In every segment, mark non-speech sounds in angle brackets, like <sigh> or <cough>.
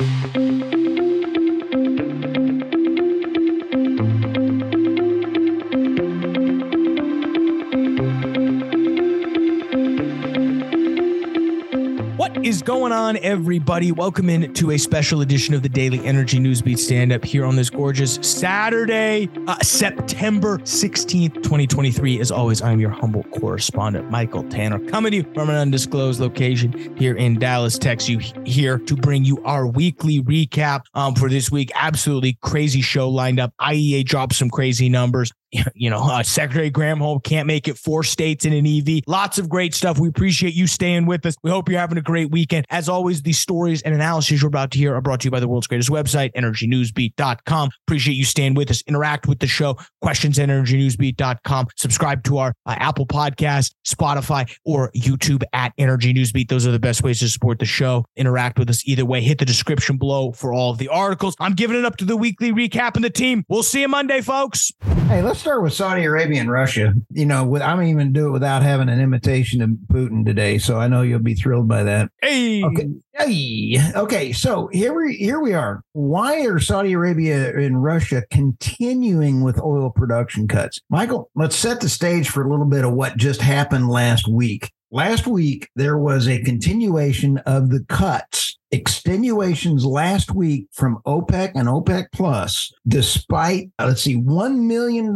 is going on, everybody? Welcome in to a special edition of the Daily Energy Newsbeat Stand Up here on this gorgeous Saturday, uh, September 16th, 2023. As always, I'm your humble correspondent, Michael Tanner, coming to you from an undisclosed location here in Dallas, Texas. You here to bring you our weekly recap um, for this week. Absolutely crazy show lined up. IEA dropped some crazy numbers. <laughs> you know, uh, Secretary Granholm can't make it four states in an EV. Lots of great stuff. We appreciate you staying with us. We hope you're having a great weekend. As always, the stories and analyses you're about to hear are brought to you by the world's greatest website, energynewsbeat.com. Appreciate you staying with us. Interact with the show. Questions at energynewsbeat.com. Subscribe to our uh, Apple Podcast, Spotify, or YouTube at Energy Newsbeat. Those are the best ways to support the show. Interact with us either way. Hit the description below for all of the articles. I'm giving it up to the weekly recap and the team. We'll see you Monday, folks. Hey, let's start with Saudi Arabia and Russia. You know, with, I'm even do it without having an imitation of Putin today, so I know you'll be thrilled by that. Hey, okay, hey, okay. So here we here we are. Why are Saudi Arabia and Russia continuing with oil production cuts? Michael, let's set the stage for a little bit of what just happened last week. Last week, there was a continuation of the cuts, extenuations last week from OPEC and OPEC Plus, despite, let's see, $1 million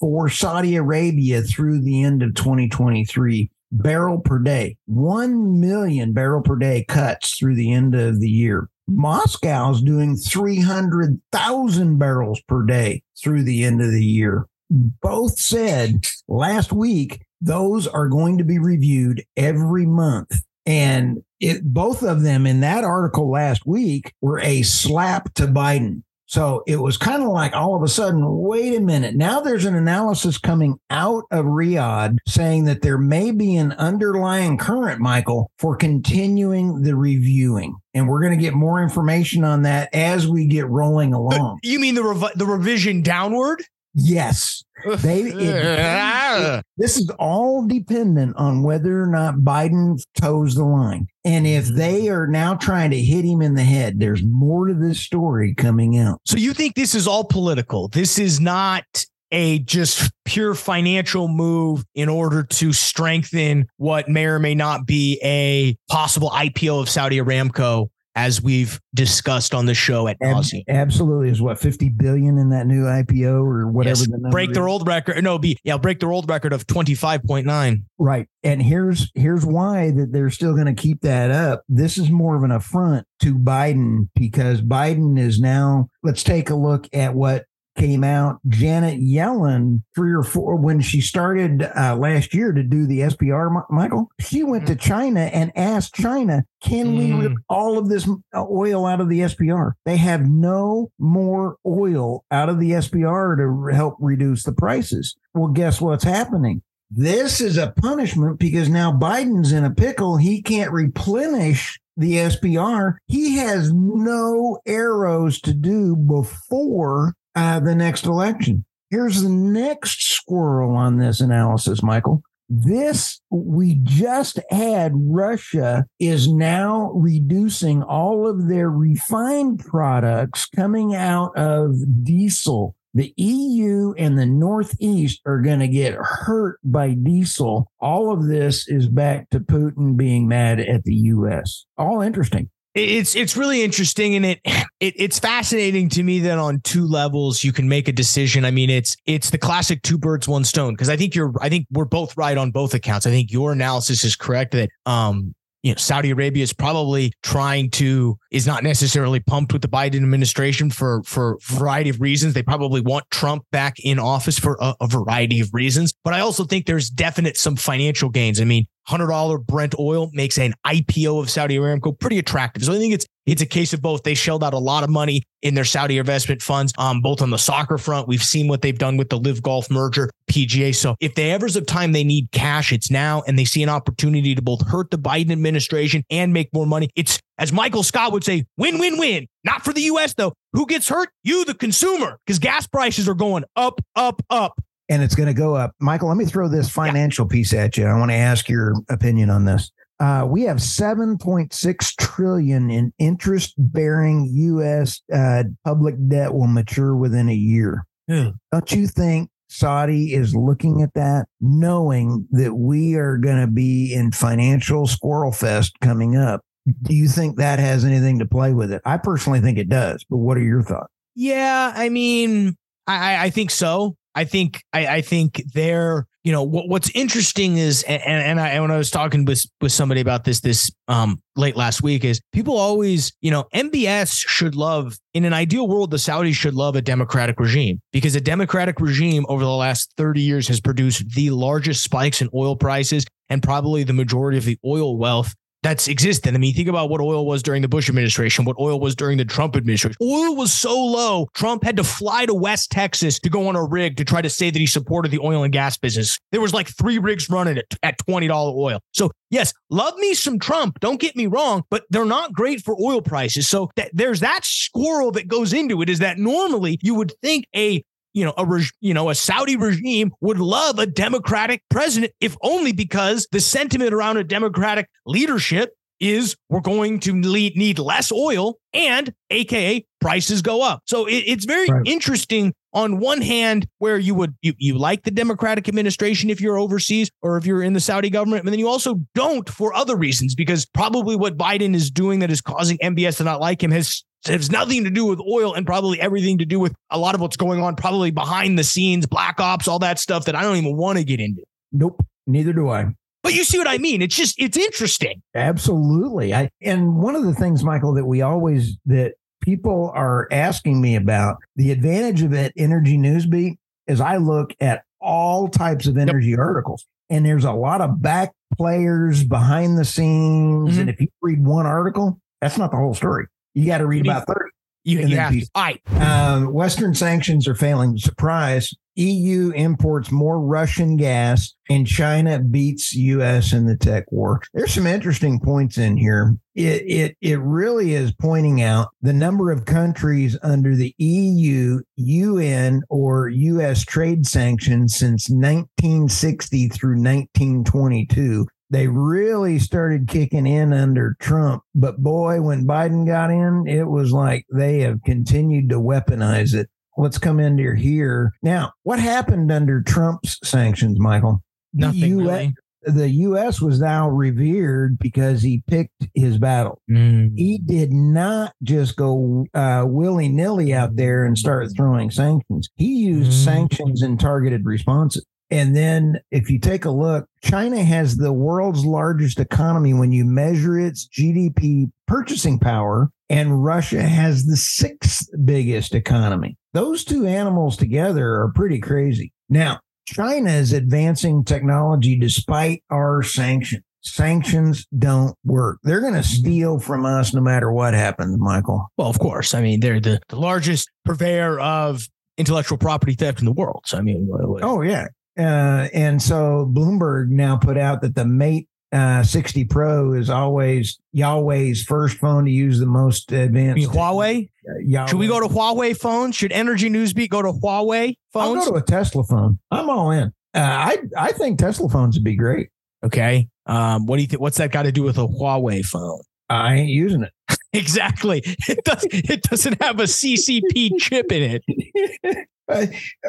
for Saudi Arabia through the end of 2023 barrel per day, 1 million barrel per day cuts through the end of the year. Moscow's doing 300,000 barrels per day through the end of the year. Both said last week those are going to be reviewed every month. And it, both of them in that article last week were a slap to Biden. So it was kind of like all of a sudden, wait a minute. Now there's an analysis coming out of Riyadh saying that there may be an underlying current, Michael, for continuing the reviewing. And we're going to get more information on that as we get rolling along. You mean the rev- the revision downward? Yes. They, <laughs> it, it, this is all dependent on whether or not Biden toes the line. And if mm-hmm. they are now trying to hit him in the head, there's more to this story coming out. So you think this is all political? This is not a just pure financial move in order to strengthen what may or may not be a possible IPO of Saudi Aramco as we've discussed on the show at nauseam. Absolutely, is what fifty billion in that new IPO or whatever. Yes, the break their old record. No, be yeah, break their old record of twenty five point nine. Right, and here's here's why that they're still going to keep that up. This is more of an affront to Biden because Biden is now. Let's take a look at what came out, Janet Yellen, three or four, when she started uh, last year to do the SPR, Michael, she went to mm-hmm. China and asked China, can mm. we rip all of this uh, oil out of the SPR? They have no more oil out of the SPR to help reduce the prices. Well, guess what's happening? This is a punishment because now Biden's in a pickle. He can't replenish the SPR. He has no arrows to do before uh, the next election. Here's the next squirrel on this analysis, Michael. This we just had Russia is now reducing all of their refined products coming out of diesel. The EU and the Northeast are going to get hurt by diesel. All of this is back to Putin being mad at the US. All interesting it's it's really interesting and it, it it's fascinating to me that on two levels you can make a decision i mean it's it's the classic two birds one stone because i think you're i think we're both right on both accounts i think your analysis is correct that um you know Saudi Arabia is probably trying to is not necessarily pumped with the Biden administration for for a variety of reasons. They probably want Trump back in office for a, a variety of reasons. But I also think there's definite some financial gains. I mean, $100 Brent oil makes an IPO of Saudi Aramco pretty attractive. So I think it's it's a case of both. They shelled out a lot of money in their Saudi investment funds, um, both on the soccer front. We've seen what they've done with the LIV Golf merger, PGA. So if they ever have time they need cash, it's now, and they see an opportunity to both hurt the Biden administration and make more money. It's as Michael Scott would say, win, win, win. Not for the U.S. though. Who gets hurt? You, the consumer, because gas prices are going up, up, up and it's going to go up. Michael, let me throw this financial yeah. piece at you. I want to ask your opinion on this. Uh, we have 7.6 trillion in interest-bearing U.S. Uh, public debt will mature within a year. Yeah. Don't you think Saudi is looking at that, knowing that we are going to be in financial squirrel fest coming up? Do you think that has anything to play with it? I personally think it does, but what are your thoughts? Yeah, I mean, I, I think so. I think I, I think they're you know what, what's interesting is and, and I when I was talking with with somebody about this this um late last week is people always you know MBS should love in an ideal world the Saudis should love a democratic regime because a democratic regime over the last 30 years has produced the largest spikes in oil prices and probably the majority of the oil wealth that's existed. I mean, think about what oil was during the Bush administration, what oil was during the Trump administration. Oil was so low, Trump had to fly to West Texas to go on a rig to try to say that he supported the oil and gas business. There was like three rigs running at $20 oil. So, yes, love me some Trump, don't get me wrong, but they're not great for oil prices. So, th- there's that squirrel that goes into it is that normally you would think a you know, a reg- you know, a Saudi regime would love a democratic president, if only because the sentiment around a democratic leadership is we're going to lead, need less oil and AKA prices go up. So it, it's very right. interesting on one hand where you would you, you like the democratic administration if you're overseas or if you're in the Saudi government but then you also don't for other reasons because probably what Biden is doing that is causing MBS to not like him has it has nothing to do with oil and probably everything to do with a lot of what's going on, probably behind the scenes, black ops, all that stuff that I don't even want to get into. Nope. Neither do I. But you see what I mean? It's just it's interesting. Absolutely. I and one of the things, Michael, that we always that people are asking me about the advantage of it energy newsbeat is I look at all types of energy yep. articles. And there's a lot of back players behind the scenes. Mm-hmm. And if you read one article, that's not the whole story. You got to read about 30. You, you have All right. Um, Western sanctions are failing. Surprise. EU imports more Russian gas and China beats US in the tech war. There's some interesting points in here. It, it, it really is pointing out the number of countries under the EU, UN, or US trade sanctions since 1960 through 1922 they really started kicking in under Trump. But boy, when Biden got in, it was like they have continued to weaponize it. Let's come into here. Now, what happened under Trump's sanctions, Michael? Nothing the US, really. The U.S. was now revered because he picked his battle. Mm. He did not just go uh, willy nilly out there and start throwing sanctions. He used mm. sanctions and targeted responses. And then if you take a look, China has the world's largest economy when you measure its GDP purchasing power, and Russia has the sixth biggest economy. Those two animals together are pretty crazy. Now, China is advancing technology despite our sanctions. Sanctions don't work. They're going to steal from us no matter what happens, Michael. Well, of course. I mean, they're the, the largest purveyor of intellectual property theft in the world. So, I mean, what, what? oh, yeah. Uh, and so Bloomberg now put out that the Mate uh, 60 Pro is always Huawei's first phone to use the most advanced. Huawei? Uh, Should we go to Huawei phones? Should Energy Newsbeat go to Huawei phones? I'll go to a Tesla phone. I'm all in. Uh, I I think Tesla phones would be great. Okay. Um, what do you think? What's that got to do with a Huawei phone? I ain't using it. <laughs> exactly. It does. It doesn't have a CCP chip in it. <laughs> Uh,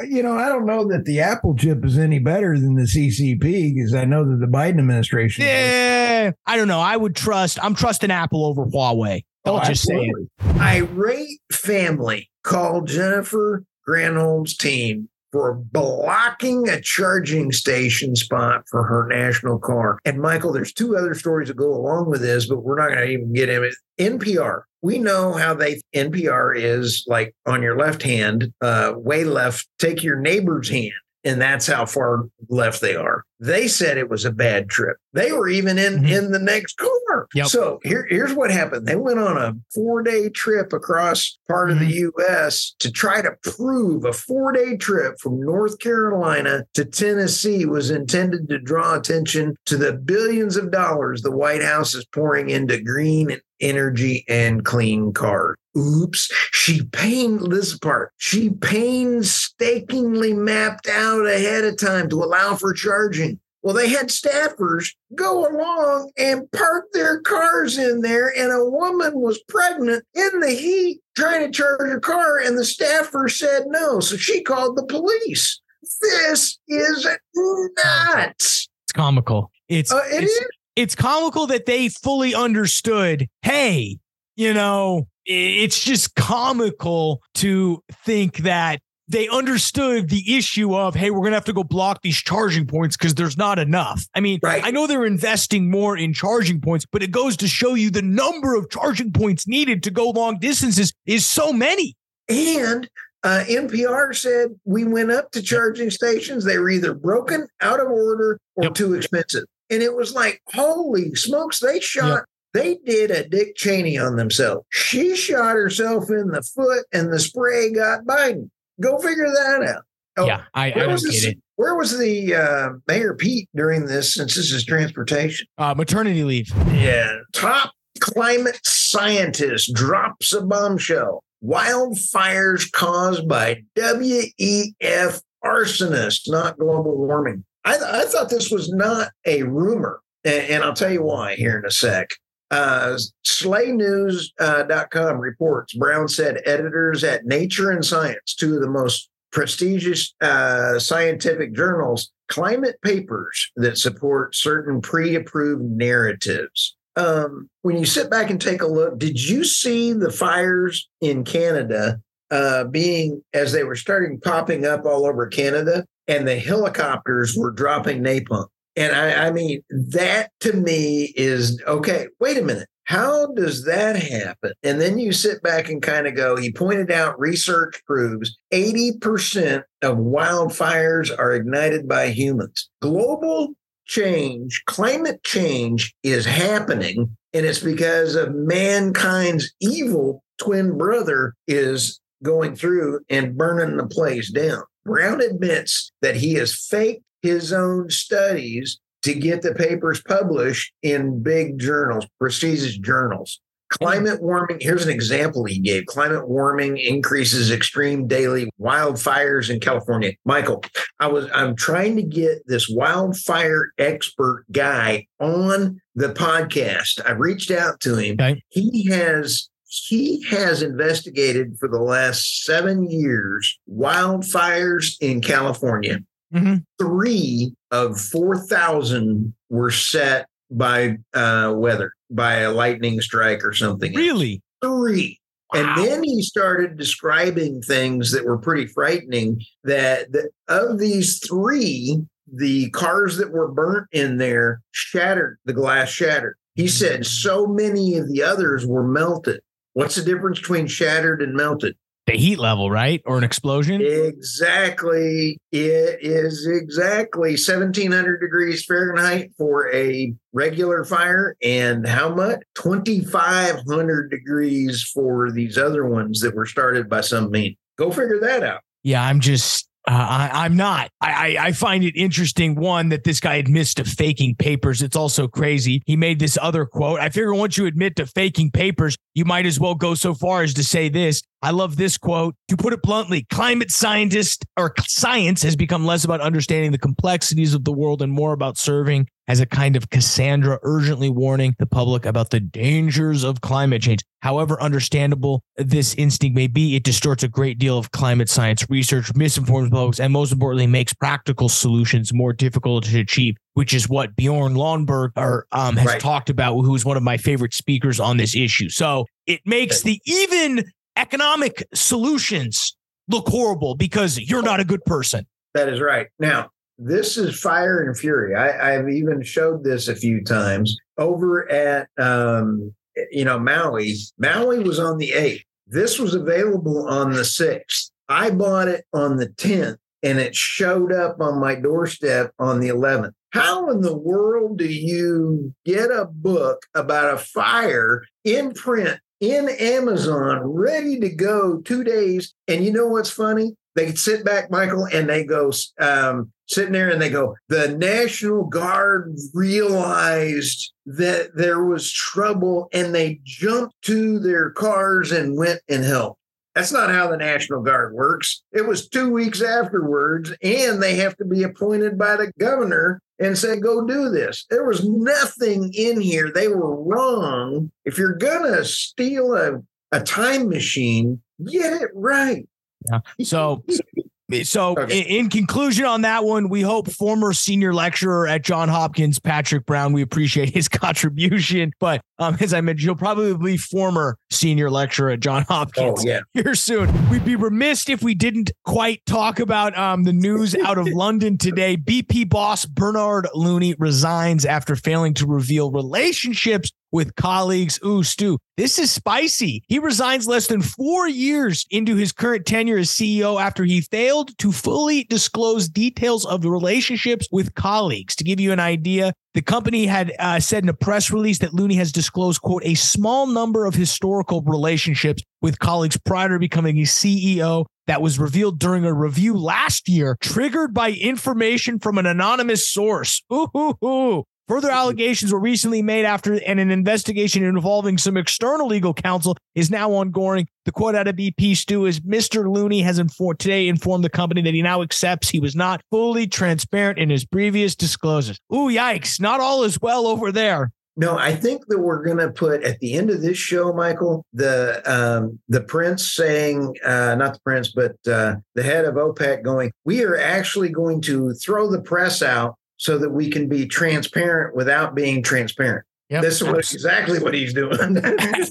you know, I don't know that the Apple chip is any better than the CCP because I know that the Biden administration. Yeah, I don't know. I would trust. I'm trusting Apple over Huawei. I'll oh, just absolutely. say it. Irate family called Jennifer Granholm's team for blocking a charging station spot for her national car. And Michael, there's two other stories that go along with this, but we're not going to even get in it. NPR. We know how they NPR is like on your left hand, uh, way left. Take your neighbor's hand and that's how far left they are. They said it was a bad trip. They were even in mm-hmm. in the next car. Yep. So here, here's what happened. They went on a four day trip across part mm-hmm. of the mm-hmm. U.S. to try to prove a four day trip from North Carolina to Tennessee was intended to draw attention to the billions of dollars the White House is pouring into green energy and clean cars. Oops, she pain this part. She painstakingly mapped out ahead of time to allow for charging. Well, they had staffers go along and park their cars in there, and a woman was pregnant in the heat trying to charge her car, and the staffer said no. So she called the police. This is nuts. It's comical. It's Uh, it it's, is. it's comical that they fully understood. Hey, you know, it's just comical to think that they understood the issue of, hey, we're gonna have to go block these charging points because there's not enough. I mean, Right. I know they're investing more in charging points, but it goes to show you the number of charging points needed to go long distances is so many. And uh, NPR said we went up to charging stations. They were either broken, out of order, or Yep. too expensive. And it was like, holy smokes, they shot, they did a Dick Cheney on themselves. She shot herself in the foot and the spray got Biden. Go figure that out. Oh, yeah, I, I don't get this- it. Where was the uh, Mayor Pete during this since this is transportation? Uh, maternity leave. Yeah. Top climate scientist drops a bombshell. Wildfires caused by WEF arsonists, not global warming. I, th- I thought this was not a rumor, and, and I'll tell you why here in a sec. Uh, SlayNews.com reports Brown said editors at Nature and Science, two of the most prestigious uh, scientific journals, climate papers that support certain pre approved narratives. Um, when you sit back and take a look, did you see the fires in Canada uh, being as they were starting popping up all over Canada and the helicopters were dropping napalm? And I, I mean, that to me is okay. Wait a minute. How does that happen? And then you sit back and kind of go, he pointed out research proves 80% of wildfires are ignited by humans. Global change, climate change is happening, and it's because of mankind's evil twin brother is going through and burning the place down. Brown admits that he has faked his own studies to get the papers published in big journals, prestigious journals. Climate warming, here's an example he gave. Climate warming increases extreme daily wildfires in California. Michael, I was I'm trying to get this wildfire expert guy on the podcast. I reached out to him. Okay. He has he has investigated for the last seven years wildfires in California. Mhm. Three of 4,000 were set by uh, weather, by a lightning strike or something. Really? Three. Wow. And then he started describing things that were pretty frightening. That, that of these three, the cars that were burnt in there shattered, the glass shattered. He said so many of the others were melted. What's the difference between shattered and melted? The heat level, right? Or an explosion? Exactly. It is exactly 1700 degrees Fahrenheit for a regular fire. And how much? 2500 degrees for these other ones that were started by some means. Go figure that out. Yeah, I'm just. Uh, I, I'm not. I, I I find it interesting. One that this guy admits to faking papers. It's also crazy. He made this other quote. I figure once you admit to faking papers, you might as well go so far as to say this. I love this quote. To put it bluntly, climate scientist or science has become less about understanding the complexities of the world and more about serving as a kind of Cassandra, urgently warning the public about the dangers of climate change. However understandable this instinct may be, it distorts a great deal of climate science research, misinforms folks, and most importantly, makes practical solutions more difficult to achieve, which is what Bjorn Lomborg or, um, has Right. talked about, who's one of my favorite speakers on this issue. So it makes the even economic solutions look horrible because you're not a good person. That is right. Now, this is Fire and Fury. I, I've even showed this a few times over at, um, you know, Maui. Maui was on the 8th. This was available on the 6th. I bought it on the 10th and it showed up on my doorstep on the 11th. How in the world do you get a book about a fire in print in Amazon ready to go two days? And you know what's funny? They sit back, Michael, and they go, um, sitting there and they go, the National Guard realized that there was trouble and they jumped to their cars and went and helped. That's not how the National Guard works. It was two weeks afterwards, and they have to be appointed by the governor and said, go do this. There was nothing in here. They were wrong. If you're going to steal a, a time machine, get it right. Yeah. So <laughs> So, okay. in, in, conclusion on that one, we hope former senior lecturer at John Hopkins, Patrick Brown, we appreciate his <laughs> contribution. But um, as I mentioned, you'll probably be former senior lecturer at John Hopkins oh, yeah. here soon. We'd be remiss if we didn't quite talk about um, the news out of <laughs> London today. BP boss Bernard Looney resigns after failing to reveal relationships with colleagues. Ooh, Stu, this is spicy. He resigns less than four years into his current tenure as CEO after he failed to fully disclose details of the relationships with colleagues. To give you an idea, the company had uh, said in a press release that Looney has disclosed, quote, a small number of historical relationships with colleagues prior to becoming a CEO that was revealed during a review last year, triggered by information from an anonymous source. Ooh, ooh, ooh. Further allegations were recently made after and an investigation involving some external legal counsel is now ongoing. The quote out of BP Stu is Mr. Looney has informed today informed the company that he now accepts he was not fully transparent in his previous disclosures. Ooh, yikes. Not all is well over there. No, I think that we're going to put at the end of this show, Michael, the um, the prince saying, uh, not the prince, but uh, the head of OPEC going, we are actually going to throw the press out so that we can be transparent without being transparent. Yep. This is exactly what he's doing.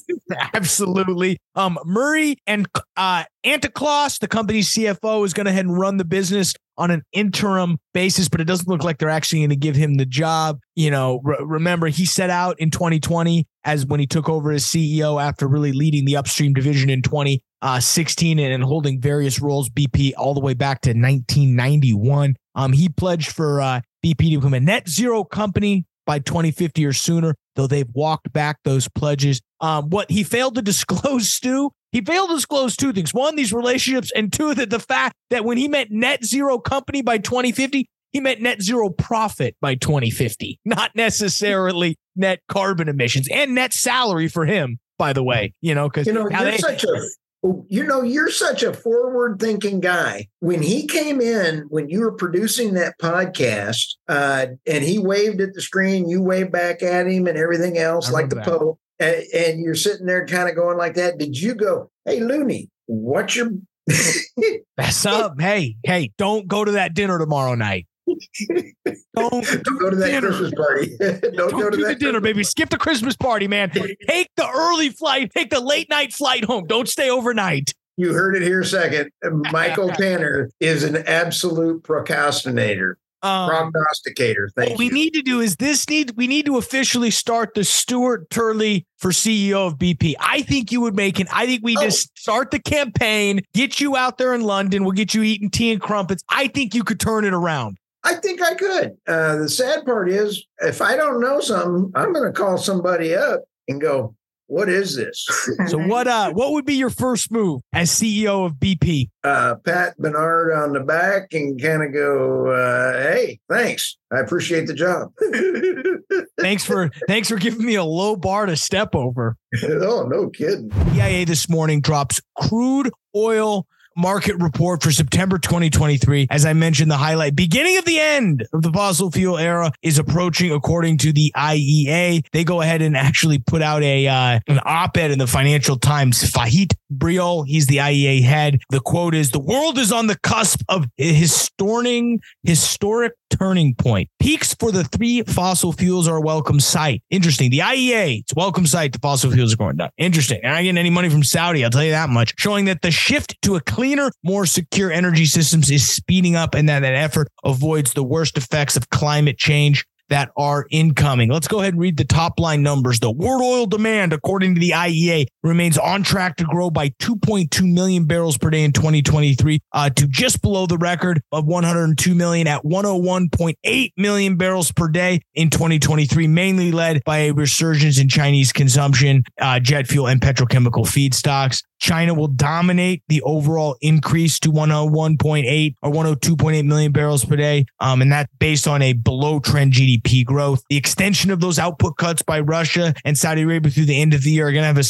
<laughs> Absolutely. Um, Murray and uh, the company's CFO, is going to head and run the business on an interim basis, but it doesn't look like they're actually going to give him the job. You know, re- remember he set out in 2020 as when he took over as CEO after really leading the upstream division in 2016 uh, and, and holding various roles BP all the way back to 1991. Um, he pledged for uh, BP to become a net zero company by 2050 or sooner, though they've walked back those pledges. Um, what he failed to <laughs> disclose, Stu, he failed to disclose two things. One, these relationships, and two, that the fact that when he meant net zero company by 2050, he meant net zero profit by 2050, not necessarily net carbon emissions and net salary for him, by the way, you know, because you know, you're they, such a you know, you're such a forward thinking guy. When he came in, when you were producing that podcast, uh, and he waved at the screen, you waved back at him and everything else, like the that. Pope, and, and you're sitting there kind of going like that. Did you go, hey, Looney, what's your. <laughs> <laughs> That's up. Hey, hey, don't go to that dinner tomorrow night. <laughs> Don't, Don't go to that dinner. Christmas party. <laughs> Don't, Don't go to do that the dinner, baby. Skip the Christmas party, man. Take the early flight. Take the late night flight home. Don't stay overnight. You heard it here second. Michael <laughs> Tanner is an absolute procrastinator. Um, prognosticator. Thank what you. we need to do is this need we need to officially start the Stuart Turley for CEO of BP. I think you would make it. I think we oh. just start the campaign, get you out there in London. We'll get you eating tea and crumpets. I think you could turn it around. I think I could. Uh, the sad part is, if I don't know something, I'm going to call somebody up and go, "What is this?" so what? Uh, what would be your first move as CEO of BP? Uh, pat Bernard on the back and kind of go, uh, "Hey, thanks. I appreciate the job. <laughs> thanks for thanks for giving me a low bar to step over." <laughs> oh, no kidding. EIA this morning drops crude oil market report for September 2023. As I mentioned, the highlight beginning of the end of the fossil fuel era is approaching, according to the IEA. They go ahead and actually put out a uh, an op-ed in the Financial Times. Fatih Birol, he's the IEA head. The quote is: "The world is on the cusp of historic, historic turning point. Peaks for the three fossil fuels are a welcome sight. Interesting. The IEA, it's welcome sight. The fossil fuels are going down. Interesting. And I getting any money from Saudi. I'll tell you that much. Showing that the shift to a cleaner, more secure energy systems is speeding up, and that that effort avoids the worst effects of climate change that are incoming. Let's go ahead and read the top line numbers. The world oil demand, according to the IEA, remains on track to grow by 2.2 million barrels per day in 2023 uh, to just below the record of 102 million at 101.8 million barrels per day in 2023, mainly led by a resurgence in Chinese consumption, uh, jet fuel, and petrochemical feedstocks. China will dominate the overall increase to 101.8 or 102.8 million barrels per day. Um, and that's based on a below trend GDP growth. The extension of those output cuts by Russia and Saudi Arabia through the end of the year are going to have a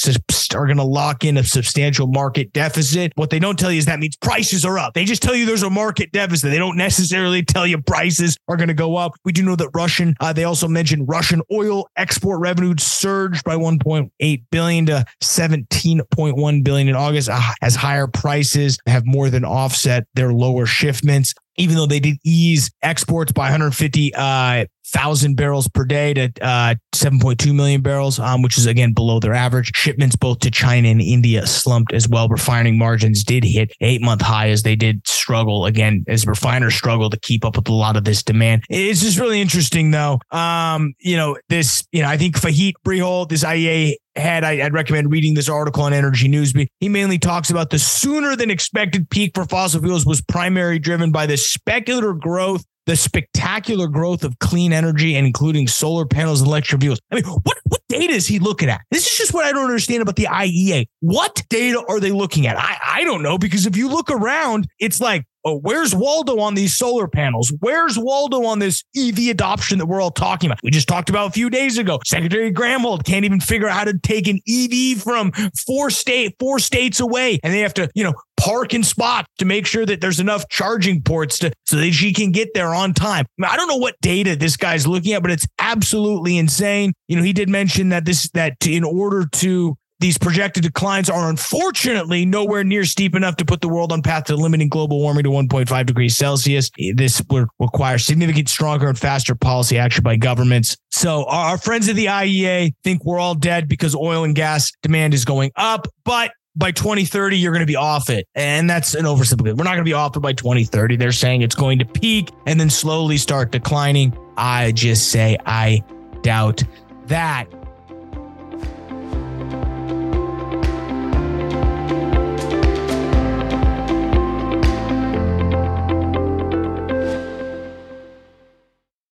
Are going to lock in a substantial market deficit. What they don't tell you is that means prices are up. They just tell you there's a market deficit. They don't necessarily tell you prices are going to go up. We do know that Russian, uh, they also mentioned Russian oil export revenue surged by 1.8 billion to 17.1 billion in August uh, as higher prices have more than offset their lower shipments even though they did ease exports by 150 uh, thousand barrels per day to uh, 7.2 million barrels, um, which is again below their average. Shipments both to China and India slumped as well. Refining margins did hit eight month high as they did struggle again as refiners struggle to keep up with a lot of this demand. It's just really interesting though. Um, you know, this, you know, I think Fatih Birol, this IEA head, I, would recommend reading this article on Energy News. He mainly talks about the sooner than expected peak for fossil fuels was primarily driven by the speculative growth the spectacular growth of clean energy and including solar panels and electric vehicles. I mean, what, what data is he looking at? This is just what I don't understand about the IEA. What data are they looking at? I, I don't know, because if you look around, it's like, oh, where's Waldo on these solar panels? Where's Waldo on this EV adoption that we're all talking about? We just talked about a few days ago. Secretary Granholm can't even figure out how to take an EV from four state, four states away. And they have to, you know, parking spot to make sure that there's enough charging ports to so that she can get there on time. I, mean, I don't know what data this guy's looking at, but it's absolutely insane. You know, he did mention that this that in order to these projected declines are unfortunately nowhere near steep enough to put the world on path to limiting global warming to 1.5 degrees Celsius. This would require significant, stronger, and faster policy action by governments. So our friends at the IEA think we're all dead because oil and gas demand is going up, but by 2030, you're going to be off it. And that's an oversimplification. We're not going to be off it by 2030. They're saying it's going to peak and then slowly start declining. I just say I doubt that.